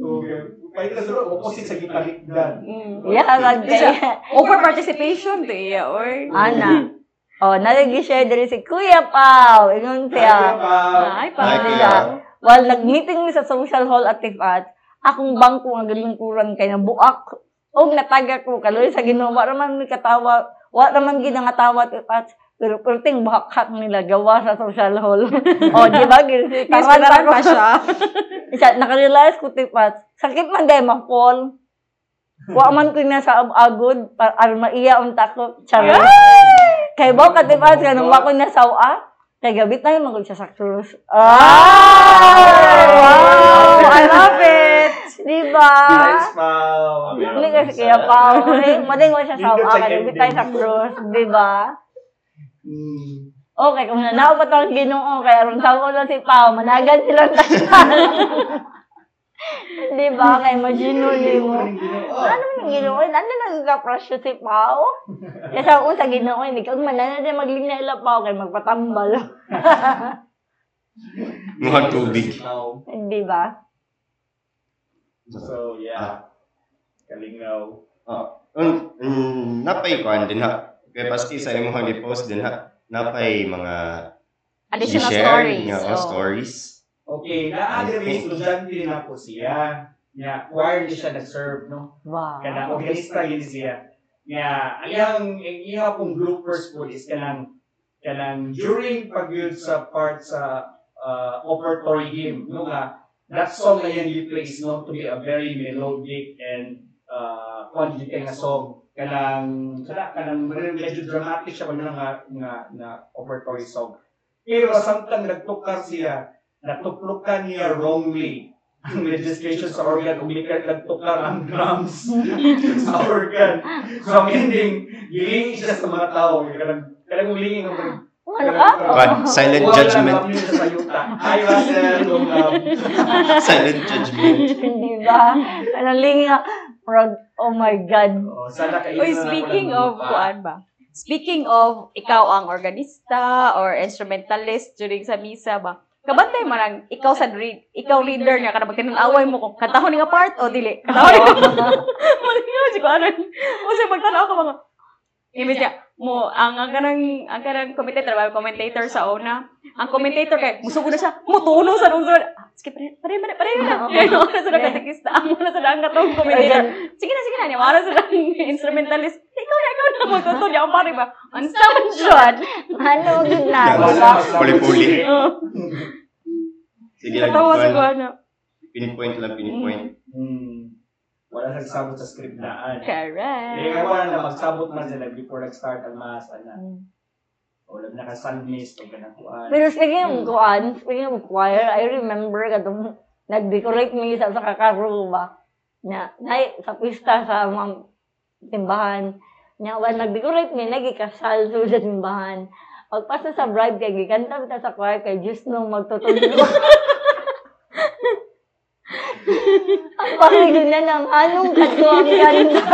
Okay. Kaya ka sa opposite sa gitalikdan. Mm. Yeah, kag kaya. Over participation to iya or Ana. Oh, nalagi-share diri si Kuya Pao. Ingon siya. Ay, Ay, pa. kuya. While nag-meeting sa social hall at Tifat, akong bangko nga galingkuran kay nabuak. Og nataga ko kaloy sa Ginoo raman mi katawa, wa raman ginangatawa Tifat. Pero perting bahak nila gawa sa social hall. oh, di ba? Taranta ko pa siya. Isa, nakarealize ko Tifat. Sakit man day ma-fall. Wa man ko na sa agod, para maiya unta ko. Charot. Kay ba ka Tifat, kanong wa ko na sawa. Kaya gabi tayo sa cruise. Ah! Wow! I love it! Di ba? Nice, Pao. Hindi kasi kaya pa. Mading mo siya sa akin. Gabi tayo sa cruise. Di ba? Mm. Okay, kung nanaw pa itong ginoo, kaya rin sa ulo si Pao, managan silang tasan. Di ba? Kaya masinuli mo. Ano yung ginoo? Ano nang ka-crush si Pao? Kaya sa unsa ginoo, hindi ka magling na ila Pao, kaya magpatambal. Mga tubig. Di ba? So, yeah. Kalingaw. Oh, um, um, napay kuan din ha. Kaya paski sa imong gi-post din ha. Napay mga Additional stories. nga Oh. stories. Okay, na-agree estudyante din ako siya. Nga, choir di siya nag-serve, no? Wow. Kana organista yun siya. Nga, iyang iyang pong groupers po is kanang kanang during pag sa part sa uh, offertory hymn, no nga, that song na yan you play is known to be a very melodic and uh, quantity nga song. Kanang, kana, kanang medyo dramatic siya pag nga, nga, nga offertory song. Pero samtang nagtukar siya, natuklukan niya wrongly ang registration sa organ, umikat nagtukar ang drums sa organ. So, ang ending, gilingi siya sa mga tao. Kanang, kanang ulingi ng mga Ano ka? Silent judgment. Hi, Russell. Silent judgment. Di ba? Ano lingi Murag, oh my God. Oh, sana kayo Uy, speaking of, kuan ba? Speaking of, ikaw ang organista or instrumentalist during sa misa ba? Kabantay mo lang, ikaw sa read, ikaw leader niya, kada magtinanaway mo kung katahon nga part o dili. Katahon nga. Malingaw, si kuanan. O siya magtanaw ka mga, Imbis niya, mo, ang, ang kanang, ang kanang commentator, ba, commentator sa una, ang commentator kay, musugo na siya, mutuno sa nung sunod. Ah, Sige, pare, pare, pare, pare, na. Kaya na sa nakatikista, ang muna sa ang katong commentator. Sige na, sige na, niya, mara sa instrumentalist. Ikaw na, ikaw na, magtuto niya, ang pare ba? Ang saman siya. Ano, good na. Puli-puli. Oo. Sige lang, Katawa sa kuan. kuana. Pinpoint lang, pinpoint. Hmm. Wala nagsabot sa script daan. Eh, Correct. kaya wala na magsabot man sila before nag-start ang mass. Ana. Mm. Wala na ka-sunmist o ganang kuan. Pero speaking of kuan, speaking of choir, I remember katong nag-decorate mi sa sa kakaro ba. Na, na sa pista sa mga timbahan. Nya wala nag-decorate mi nagikasal sa timbahan. Pagpasa sa bride kay gikanta ta sa choir kay just nung magtutulo. Ang pangigin na ng anong katuwang ganda.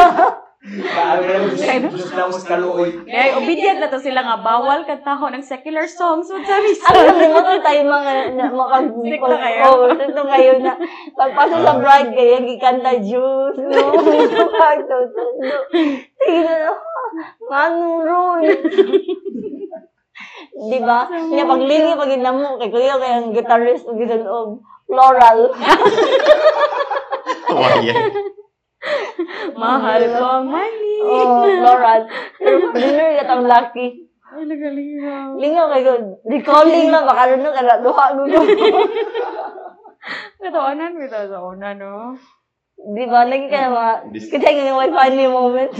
Paano na Diyos lang mas kaluoy. Kaya obedient na to sila nga, bawal katahon ng secular songs. So, sabi sa... Ang sabi mo tayo mga na, makag Stick na kayo. Oh, stick na kayo na pagpasok sa bride kaya gikanta juice no. Pagtutulo. Sige na. Ngano ron. Di ba? Kaya paglingi pag inamo kay kuya kay ang guitarist ug gisunog floral. Kawayan. Mahal ko ang mali. oh, floral. Pero dinner kat ang lucky. Ay, nagalingaw. Lingaw kay ko. Recalling lang baka ron kada duha gulo. Katawanan ko ito sa una, no? Di ba? Lagi kaya mga, Dis- kita yung may funny moment.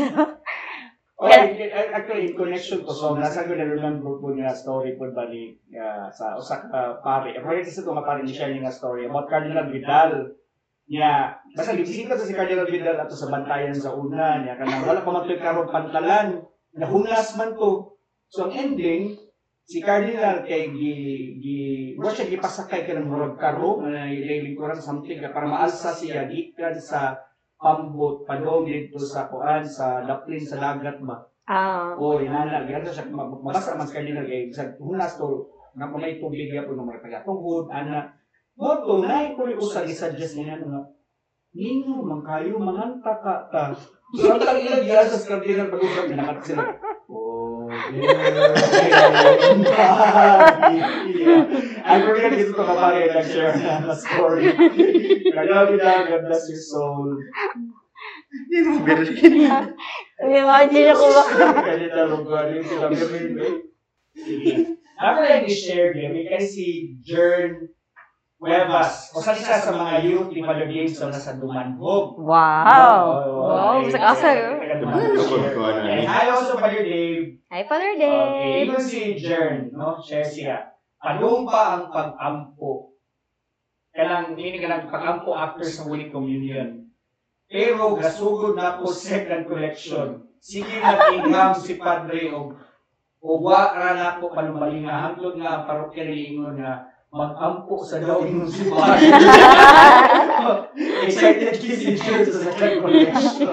Okay, actually, in connection to song, nasa ko na-remember po nga story po bali uh, sa usa ka pare. Pero kasi ito nga pare ni share nga story about Cardinal Vidal. Niya, basta bisita sa si Cardinal Vidal ato sa bantayan sa una niya kanang wala pa man to'y karon pantalan. Nahunas man to. So ang ending, si Cardinal kay gi gi wa siya gipasakay ka ng murag karo na ililingkuran something ka para maalsa siya gikan sa pambot padong dito sa kuan sa laplin sa dagat ba Ah. o inana ganda siya ma- mabasa man sa kanila kay sa hunas to nga pa may tubig ya po ng mga taga tungod ana mo to nay ko usa gi-suggest niya nga Nino, man kayo, manganta ka ta. So, ang tag ilang giya sa skardinal pag-usap, ginakat sila. Oh, yeah. I forget dito to kapag nag-share na story. Kagabi na, God bless your soul. Imagine ako ba? Ganito lugar yung sila gawin. Sige. Ako lang i-share may kasi si Jern Cuevas. O sa isa sa mga youth ni Father Games na nasa Dumanhog. Wow. Wow, sa kasa, oh. And hi also Father Dave. Hi, Father Okay, Dave. even si Jern, no? Share siya. Anong pa ang pag-ampo? Kanang, ini kanang pag-ampo after sa Holy Communion. Pero gasugod na ko second collection. Sige na ingham si Padre o o wa ra na ko panumalinga hangtod nga ang parokya niingon nga mag-ampo sa daw imong simbahan. Excited kids in church sa second collection.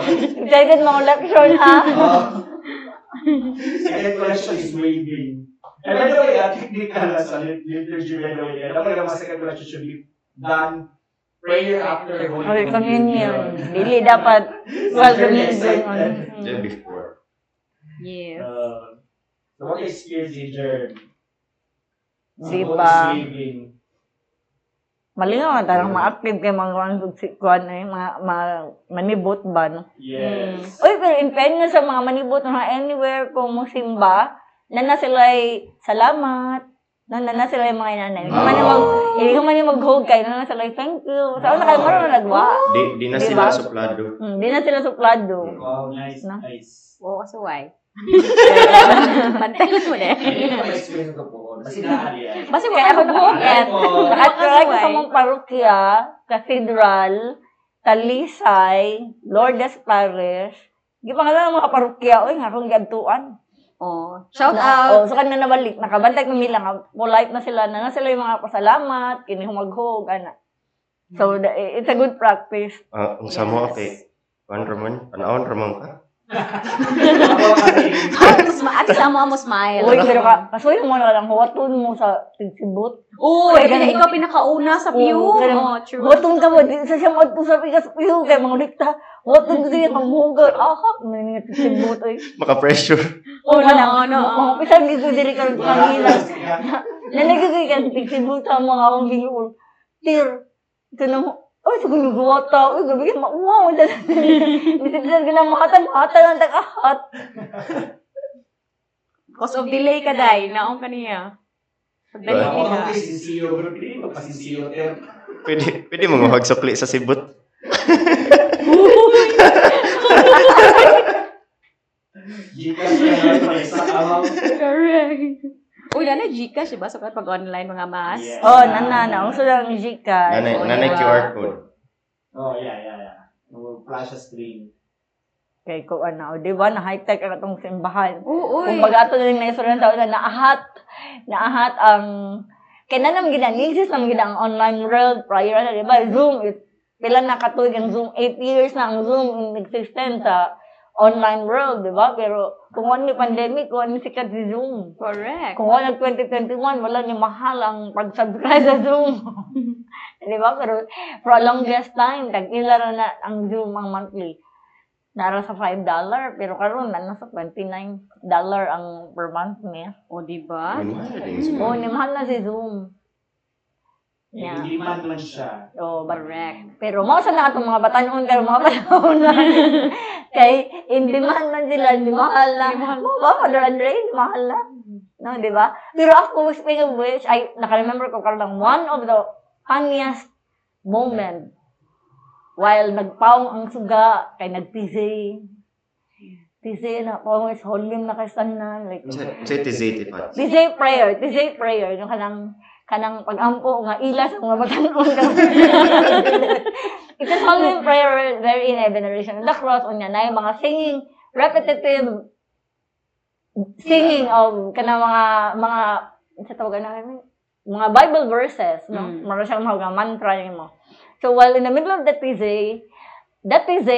Excited mga lecture ha. Second collection is waving. And by the way, uh, technical na sa lit- liturgy, by the way, alam mo naman second collection should be done prayer after Holy, Holy Communion. Dili dapat well communion. Yeah, before. Yes. Uh, so what experience did you Di ba? Waving. Malingaw nga tarang ma-active kay mga kuan kuan ay mga mga manibot ba no. Yes. Uy, pero in fairness sa mga manibot mga anywhere kung mo simba, na na sila salamat. Na na na sila yung mga inanay. Hindi man yung mag, hindi ka man yung mag-hug kayo. Na na sila thank you. Sa una kayo marunong nagwa. Di, di na sila suplado. Hmm, di na sila suplado. Wow, nice, No? nice. Oo, kasuway. Bantay mo na. Hindi ko po. Kasi naali yan. Basta Kaya ako ko buhat. Ako, Nakatry ko sa mga parokya, cathedral, Talisay, Lourdes Parish. Di pa nga lang mga parokya, oy, nga akong gantuan. Oh, shout Na- out. Oh, so kanina nabalik, nakabantay kami lang, polite na sila, na na sila yung mga pasalamat, kinihumaghog, ana. So, the- it's a good practice. Ah, ang samo okay. Juan Ramon, panahon Ramon ka? At least amo mo smile. Uy, pero ka, kasuyo mo na lang, huwaton mo sa tigsibot. Uy, kaya ikaw pinakauna sa view. Oo, kaya- Oh, true. Huwaton ka mo, di sa siya mo sa pikas piyo, kay mga ulikta, huwaton ko din, mamugal, aha, may nga tigsibot, oy. Maka-pressure. Oo, Oo, na, oo, oo. mga pisang dito diri ka kanila. Nalagay ka tigsibot sa mga akong ginoo. Tir, ito na mo, Ay, sa kong guwata. Uy, gabi ka mauwaw. Hindi sila gina makatan. Hatan ang tag-ahat. Cause of delay ka, day. Naong kaniya. Pagdali ako nila. kasi sinsiyo, pero pili mo pa sinsiyo, ter. Pwede, pwede mo nga sukli sa sibot. Ka na isa amount. Correct. Uy, na Gcash, diba? So, pag online mga mas. Yeah. Oh, nana, na. Uso lang yung Gcash. Nanay, Oo, nanay diba? QR code. Oh, yeah, yeah, yeah. Flash a screen. Kay ko ano, di ba, na high-tech ang atong simbahan. Oo. Kung baga ito na yung naisuran tao na naahat, naahat ang, kaya na naman gina, nixis naman gina ang online world prior na, di ba, Zoom, it, pila na katuig ang Zoom, 8 years na ang Zoom in existence sa online world, di ba? Pero kung ano yung pandemic, kung ano sikat si Zoom. Correct. Kung wala 2021, wala niya mahal ang pag-subscribe sa Zoom. di ba? Pero for a longest time, tag-ila na ang Zoom ang monthly. Nara sa $5, pero karon na nasa $29 ang per month niya. O, diba? Ano ba? Oo, ni mahal na si Zoom. Eh, Yeah. Hindi man man siya. Oh, but, Correct. pero mo sa na itong mga batanon pero mga panahon na. Kay hindi man man sila, hindi mahal na. Mo ba, Father Andre, hindi mahal na. No, di ba? Pero ako, speaking of which, I naka-remember ko karon one of the funniest moment while nagpaong ang suga kay nag-TZ. TZ na pawong is holding na kay tanan like pa. TZ prayer, TZ prayer, yung kanang kanang pag-ampo nga ila sa mga batanon ka. It is only prayer very in a veneration. The cross unya na yung mga singing repetitive singing of kanang mga mga sa tawagan namin mga Bible verses, no? Mm. Mara siyang mga mantra yun mo. So while in the middle of the TZ, that TZ,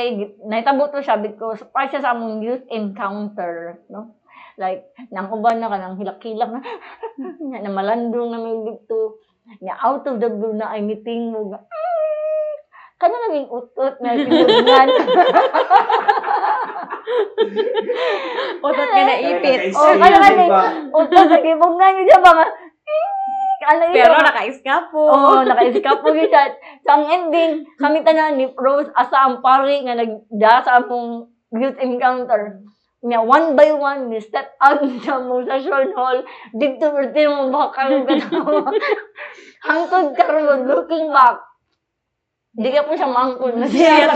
naitabo to siya because para siya sa among youth encounter, no? Like, nang uban na ka, nang hilak-hilak na, na malandong na may dito, na out of the blue na ay meeting mo, "Mm, kanya naming utot na pinungan. Utot ka na ipit. Oh, kanya naming utot na kibungan niyo siya mga, ano yun? Pero naka-escapo. Oo, oh, naka-escape po yun siya. Sa ang ending, kami tanan ni Rose asa ang pari nga nagda sa among youth encounter. Nga, one by one, we step out sa mong session hall. Dito, berti mo baka yung ganawa. Hangtod karon looking back. Hindi ka po siya maangkol na siya.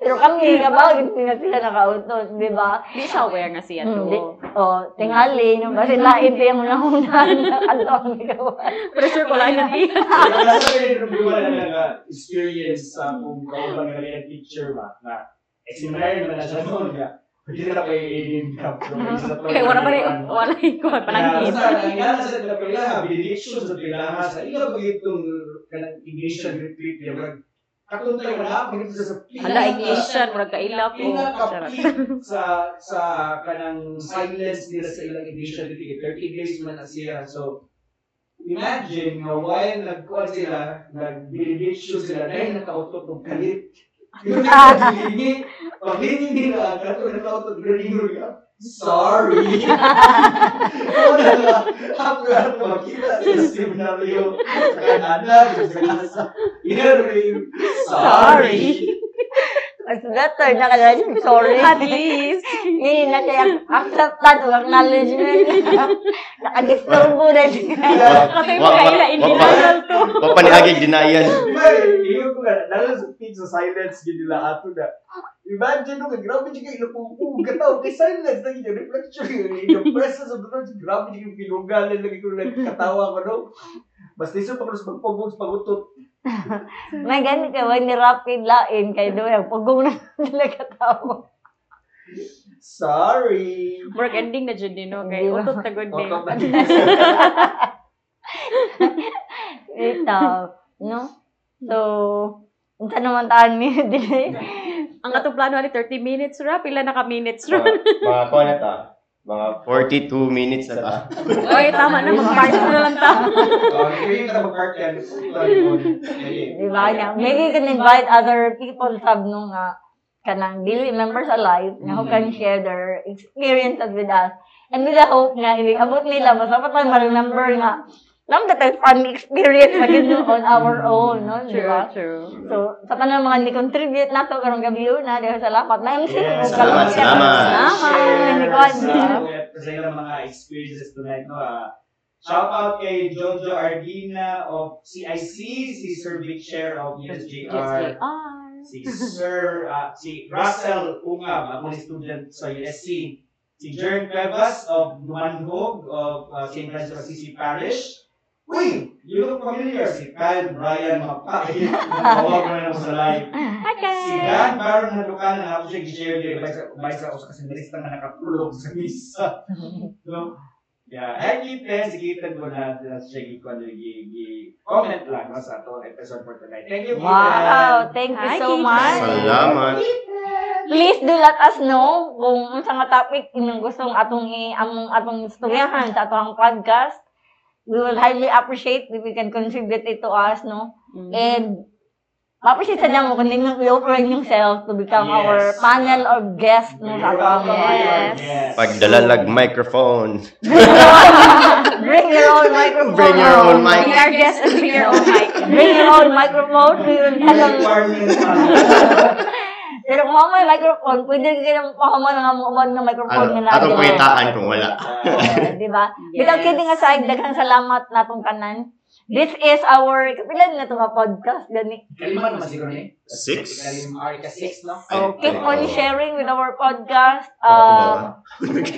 Pero kami, kabagin sila sila nakautot, di ba? Di siya aware nga siya Hmm, di, to. oh, tingali, no, kasi lain pa yung una-una na kalong gawa. Pero sure ko lang na di. Kaya sa rin yung na nga experience sa kung kauban nga yung teacher ba na naman na siya noon. Hindi na kayo cup. Kaya wala pa rin, wala rin ko, panangkit. Basta, ang nga sa mga pila, benediction sa pila, sa ila ba itong kanang ignition retreat niya, katong tayo na, pagkita sa sa Hala, ignition, murag Charot. kapit sa sa kanang silence nila sa ilang edition dito 30 days man na siya so imagine nga while nagkuhan sila nag-benediction sila dahil nakautot ng kalit yun ang paglingi paglingi nila kato nakautot galingo ka sorry ano na nga after ako makita sa seminaryo sa Canada sa Gaza yun sorry Mas better na kaya yung sorry. At least. Hindi na kaya accepted o acknowledgement. Nakadisturbo na siya. Kasi mo kaila, in denial to. Wa pa ni agig denial. Di ba, iyo ko nga, lalo sa pig sa silence, gini nila ato na. Imagine nung, grabe siya kayo napupug, gataw, kay silence, lagi niya, reflection yun, in the presence of the Lord, grabe siya yung pinugalan, lagi ko nagkatawa ko, no? Basta iso pa pagpugong sa pagutot. May ganun ka, wag ni rapid lain kay do yung pagong na talaga tao. Sorry. Work ending na dyan din, no? Kay Di ba? utot na good din. Otot na Ito, no? So, unsa naman taan ni dili? Ang atong plano ni 30 minutes ra, pila na ka minutes Mga, ra. mga kuha na ta. Mga 42 minutes na ta. Oy, tama na, mag-part na lang ta. Oh, Kaya ka na mag-part yan. Di ba niya? Maybe you can invite other people sab no nga kanang dili members alive na who can share their experiences with us. And with the hope na hindi abot nila, basta pa tayo ma-remember nga Alam na tayo fun experience na gito on our own, no? Di ba? true. So, sa tanang mga ni-contribute na to karong gabi yun na, dahil salamat. Na yung Yes, salamat, salamat. Salamat. Ni Kwan. Sa sa ilang mga experiences tonight, no? ah, shout out kay Jojo Ardina of CIC, si Sir Big Share of USJR, JR. si Sir, ah, si Russell Ungab, ako student sa USC, si Jern Cuevas of Dumanhog of uh, St. Francis Assisi Parish, Uy, you look familiar. Si Kyle Brian Mapait. Tawag mo na ako sa live. Hi, Si guys! Dan Baron na Lucanan, ako siya gi-share din. Bay sa, us kasi bilis na nakatulog sa misa. No? Yeah, and Ethan, si Ethan ko na na siya gi-comment lang no, sa ito episode for tonight. Thank you, Ethan. Wow, thank you Hi, so Kiki. much. Salamat. Please do let us know kung unsa nga topic inyong gustong atong i among atong istoryahan sa atong podcast. We will highly appreciate if you can contribute it to us, no? Mm. And ma-appreciate sa damo kung ninyong i-offering yourself to become Yes. our panel or guest no You're sa welcome, Yes. Yes. Pagdalalag microphone. Bring your own microphone. Bring your own mic. Be our guest and bring your own mic. Bring your own microphone. We will tell them Requirement pa. Pero kung mo may microphone, pwede kayo makaman ng mga nga microphone Ano, nga atong natin. pagitaan kung wala. Di ba? Yes. Without kidding aside, daghang salamat natong kanan. This is our, kapilan na itong podcast, gani. Kalima naman siguro ni. Six? 6, no? So, keep on sharing with our podcast. Uh,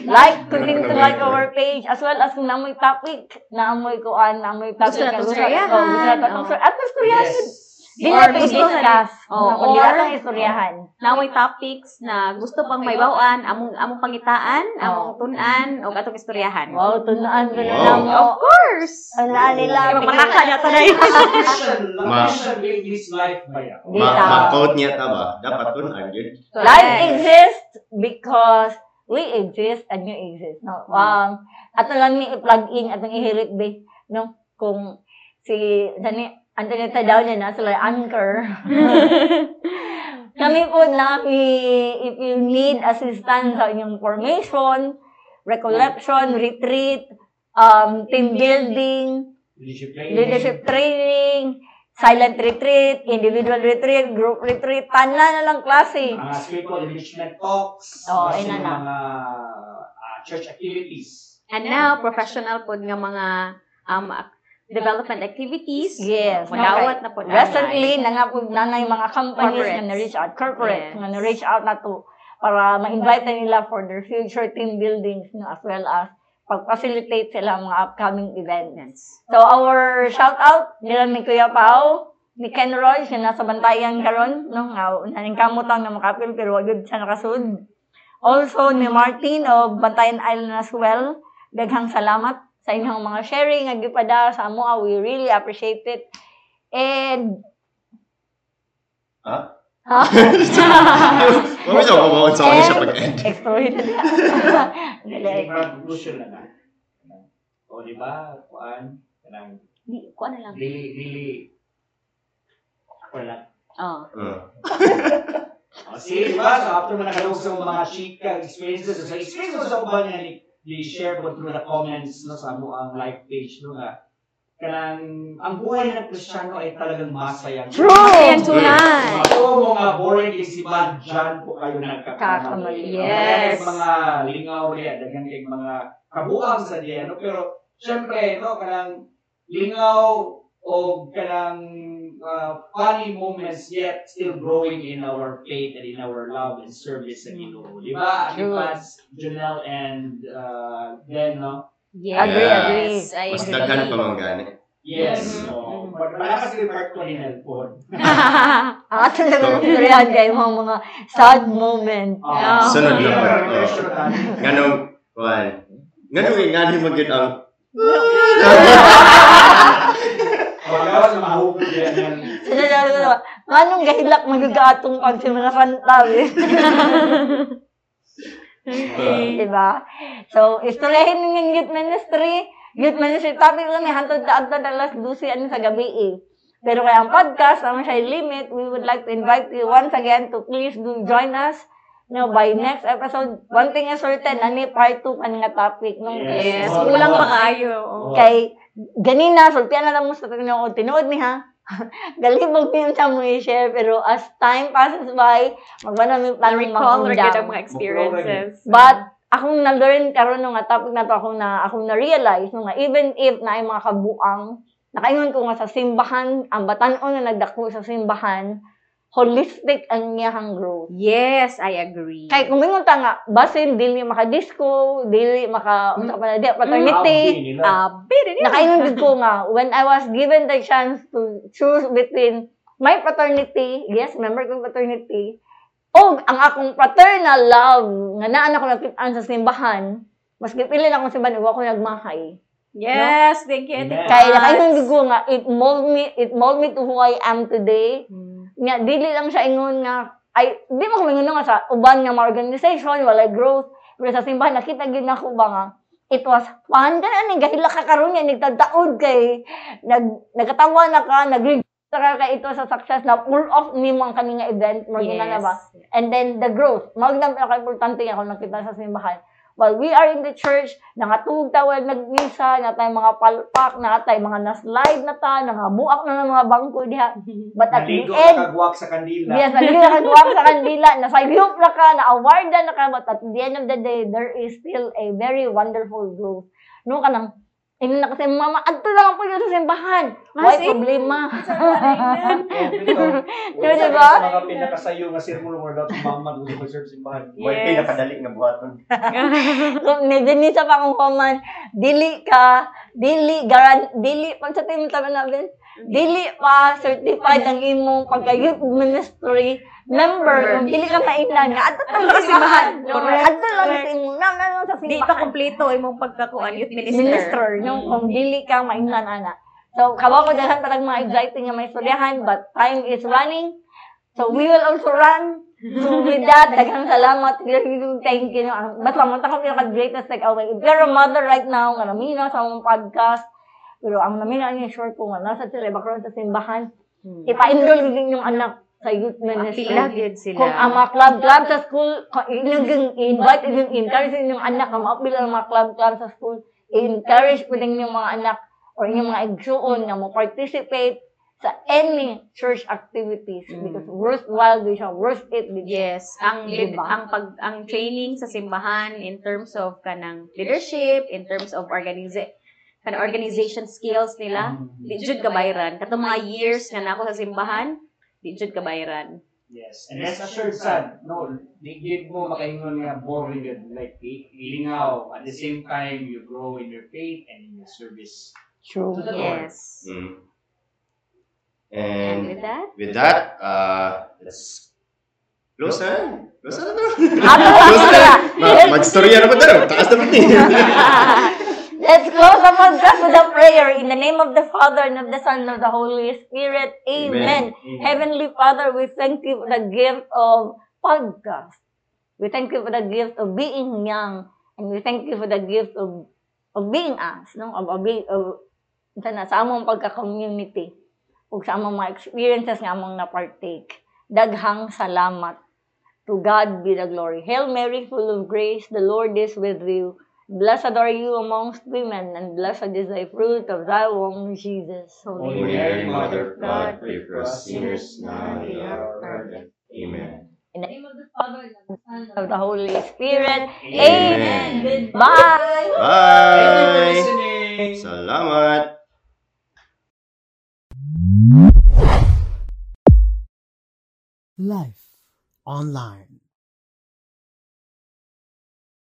like, continue to like our page, as well as kung naamoy topic, naamoy kuan, naamoy topic. Gusto na na itong oh, Gusto na itong istoryahan. At istoryahan. Yes. Or na- i-discuss. Oh, or- istoryahan. na may topics na gusto pang may bawaan, among among pangitaan, among tunan o atong istoryahan. Wow, tunaan ko na Wow. lang mo. Of course. Ang naan nila. Kaya magpanaka na to na yun. Christian, Ma- Christian made his life ba yan? Ma-quote niya ta ba? Dapat tunan yun. Life exists because we exist and you exist. No? Um, ato lang ni i-plug in atong ihirit be, no? Kung si dani Anthony daw niya na sila anchor. Kami po na if you need assistance sa inyong formation, recollection, retreat, um, team building, Leadership training. leadership training, silent retreat, individual retreat, group retreat, tanan na lang klase. Mga spiritual enrichment talks. Plus ayun na. Mga ah, church activities. And now, professional po nga mga um, development activities. Yes. Madawat na po na. Recently, nangapod na na yung mga companies nga na-reach out, corporate, Yes. nga na-reach out na to para ma-invite na nila for their future team buildings no, as well as pag-facilitate sila mga upcoming events. Yes. So, our shout out nila ni Kuya Pao, ni Ken Roy, siya nasa bantayan karon no, nga, naning kamutang na makapil, pero yun siya nakasud. Also, ni Martin of Bantayan Island as well, daghang salamat sa inyong mga sharing, nga gipada sa amo, we really appreciate it. And, Ha? ha? Mami sa mabawag sa akin siya pag-end. Exploit na niya. Dali. conclusion na na. O, di ba? Kuan, kanang Di, kuha na lang. dili, dili, wala. Oh. Uh, O, sige, di ba? So, after mo nakalog sa mga chika experiences, so experiences sa nga ni, ni share ko through the comments no, sa mo ang live page no nga kanang ang buhay ng Kristiyano ay talagang masaya. True! Ayan, tunay. Ako mga boring isipan, dyan po kayo nagkakamali. Kakamali. Yes. Daghang mga lingaw niya, daghang kay mga kabuang sa diya, no? Pero, syempre, no, kanang lingaw o kanang uh, funny moments yet still growing in our faith and in our love and service sa Ginoo. Di ba? True. Anipas, Janelle, and uh, Ben, no? Yes. Agree, agree. I mas agree. daghan pa mga gani. Yes. Mhm. So, malakas yung Mark ko ni Nelpon. Ang ato lang ang istoryahan kayo mga mga sad moment. Ah. Sunod na pa. Very Oh. sure tayo. Ganong, kuhan. Ganong yung ngani mo yun ang... Magawas na mahugod yan yan. Sinasabi ko naman, anong gahilak magagatong pag si mga kantaw eh. diba? So, istoryahin yung youth ministry. Youth ministry topic lang may hantod na agtod alas 12 ano sa gabi eh. Pero kaya ang podcast, naman siya limit, we would like to invite you once again to please do join us no, by next episode. One thing is certain, nani part 2 pa nga topic. Nung Yes. Oh, Kulang pa kayo. Oh. Kay, ganina, sultian na lang mo sa tinuod, tinuod ni ha. Galibog niyo siya mo i-share, pero as time passes by, magba namin plano recall or get ang mag mga experiences. But, akong na-learn karon nga topic na to, akong na, akong na-realize, no, nga, even if na ay mga kabuang, nakaingon ko nga sa simbahan, ang batanon na nagdako sa simbahan, holistic ang niyahang growth. Yes, I agree. Kay kung mingon ta nga, basin, dili maka-disco, dili maka, unsa pa na, di, paternity. Ah, bit Nakainom din ko nga, when I was given the chance to choose between my paternity, yes, member kong paternity, o ang akong paternal love, nga naan ako nakitaan sa simbahan, mas gipili na akong simbahan, huwag ako nagmahay. Yes, thank you. Amen. Kaya nakainom din ko nga, it mold me, it mold me to who I am today. Hmm. Nga, dili lang siya ingon nga, ay, di mo kumingon nga sa uban nga mga organization, wala growth, pero sa simbahan, nakita gid na ko ba nga, it was fun. Kaya ni gahila ka karon yan, nagtagtaod kay, nag, nagkatawa na ka, nag ka kay ito sa success na pull off ni mga kani nga event, mo Yes. na ba? And then the growth. Magdam na importante ako nakita sa simbahan. While we are in the church, nangatug tawag nagmisa, na tayo mga palpak, na tayo mga na-slide na ta, nangabuak na ng mga bangko diha. But at the Naligo end, ka kagwak sa kandila. Yes, naligo na kagawak sa kandila, nasayop na ka, na-awardan na ka, but at the end of the day, there is still a very wonderful growth. No ka nang, ino na kasi, mama, adto lang po yun sa simbahan. Why Mas, eh. problema? Di Di ba? Mga pinakasayo nga sermon mo daw tumamag mo sa church simbahan. Why Yes. pay nakadali nga buhaton? Kung nidinisa pa akong command, dili ka, dili, garan, dili, pag sa team tabi namin, dili pa certified ang imong pagka-youth ministry member, kung dili ka mainan, nga, ato lang sa simbahan. Correct. Ato lang sa imong, na, na, sa Di simbahan. pa kompleto imong pagkakuan youth minister. minister, no? Kung dili ka mainlan ana. So, kawa ko daghan parang mga exciting nga may istoryahan, but time is running. So, we will also run. So, with that, daghang salamat. Thank you. Basta, mata ko pinaka-greatest takeaway. If you're a mother right now, nga namina sa mong podcast, pero ang namina niya sure ko nga, nasa sila, background sa simbahan, Hmm. ipa-enroll yung anak sa youth ministry. Pila gid sila. Kung ang mga club-club sa school, inyong invite, inyong encourage inyong anak, ang mga pila ng mga club-club sa school, i-encourage po din yung mga anak or yung mga igsuon na mo participate sa any church activities Mm. because worthwhile din siya, worth it din siya. Yes, ang Diba? ang pag ang training sa simbahan in terms of kanang leadership, in terms of organiza kan organization skills nila, di jud kabayran. Katong mga years nga nako sa simbahan, di jud kabayran. Yes. And rest assured, son, no, di mo makaingon nga boring yun. Like, ilingaw. At the same time, you grow in your faith and in your service. True. To the Lord. Yes. Mm. And And with that, with that, uh, let's close na. Close na to. Ano Close na. na? Ma- Mag-storya na ba tayo? Taas na Let's close the podcast with a prayer. In the name of the Father, and of the Son, and of the Holy Spirit. Amen. Heavenly Father, we thank you for the gift of podcast. We thank you for the gift of being young. And we thank you for the gift of of being us, no? Of, of, being- of unsa na, sa among pagka-community. Ug sa among mga experiences nga among na-partake. Daghang salamat. To God be the glory. Hail Mary, full of grace, the Lord is with you. Blessed are you amongst women, and blessed is the fruit of thy womb, Jesus. Holy Mary, Mother of God, pray for us sinners now and at our hour of death. Amen. In the name of the Father, and of the Son, and of the Holy Spirit. Amen. Amen. Bye. Thank you for Bye! listening. Salamat! Life online.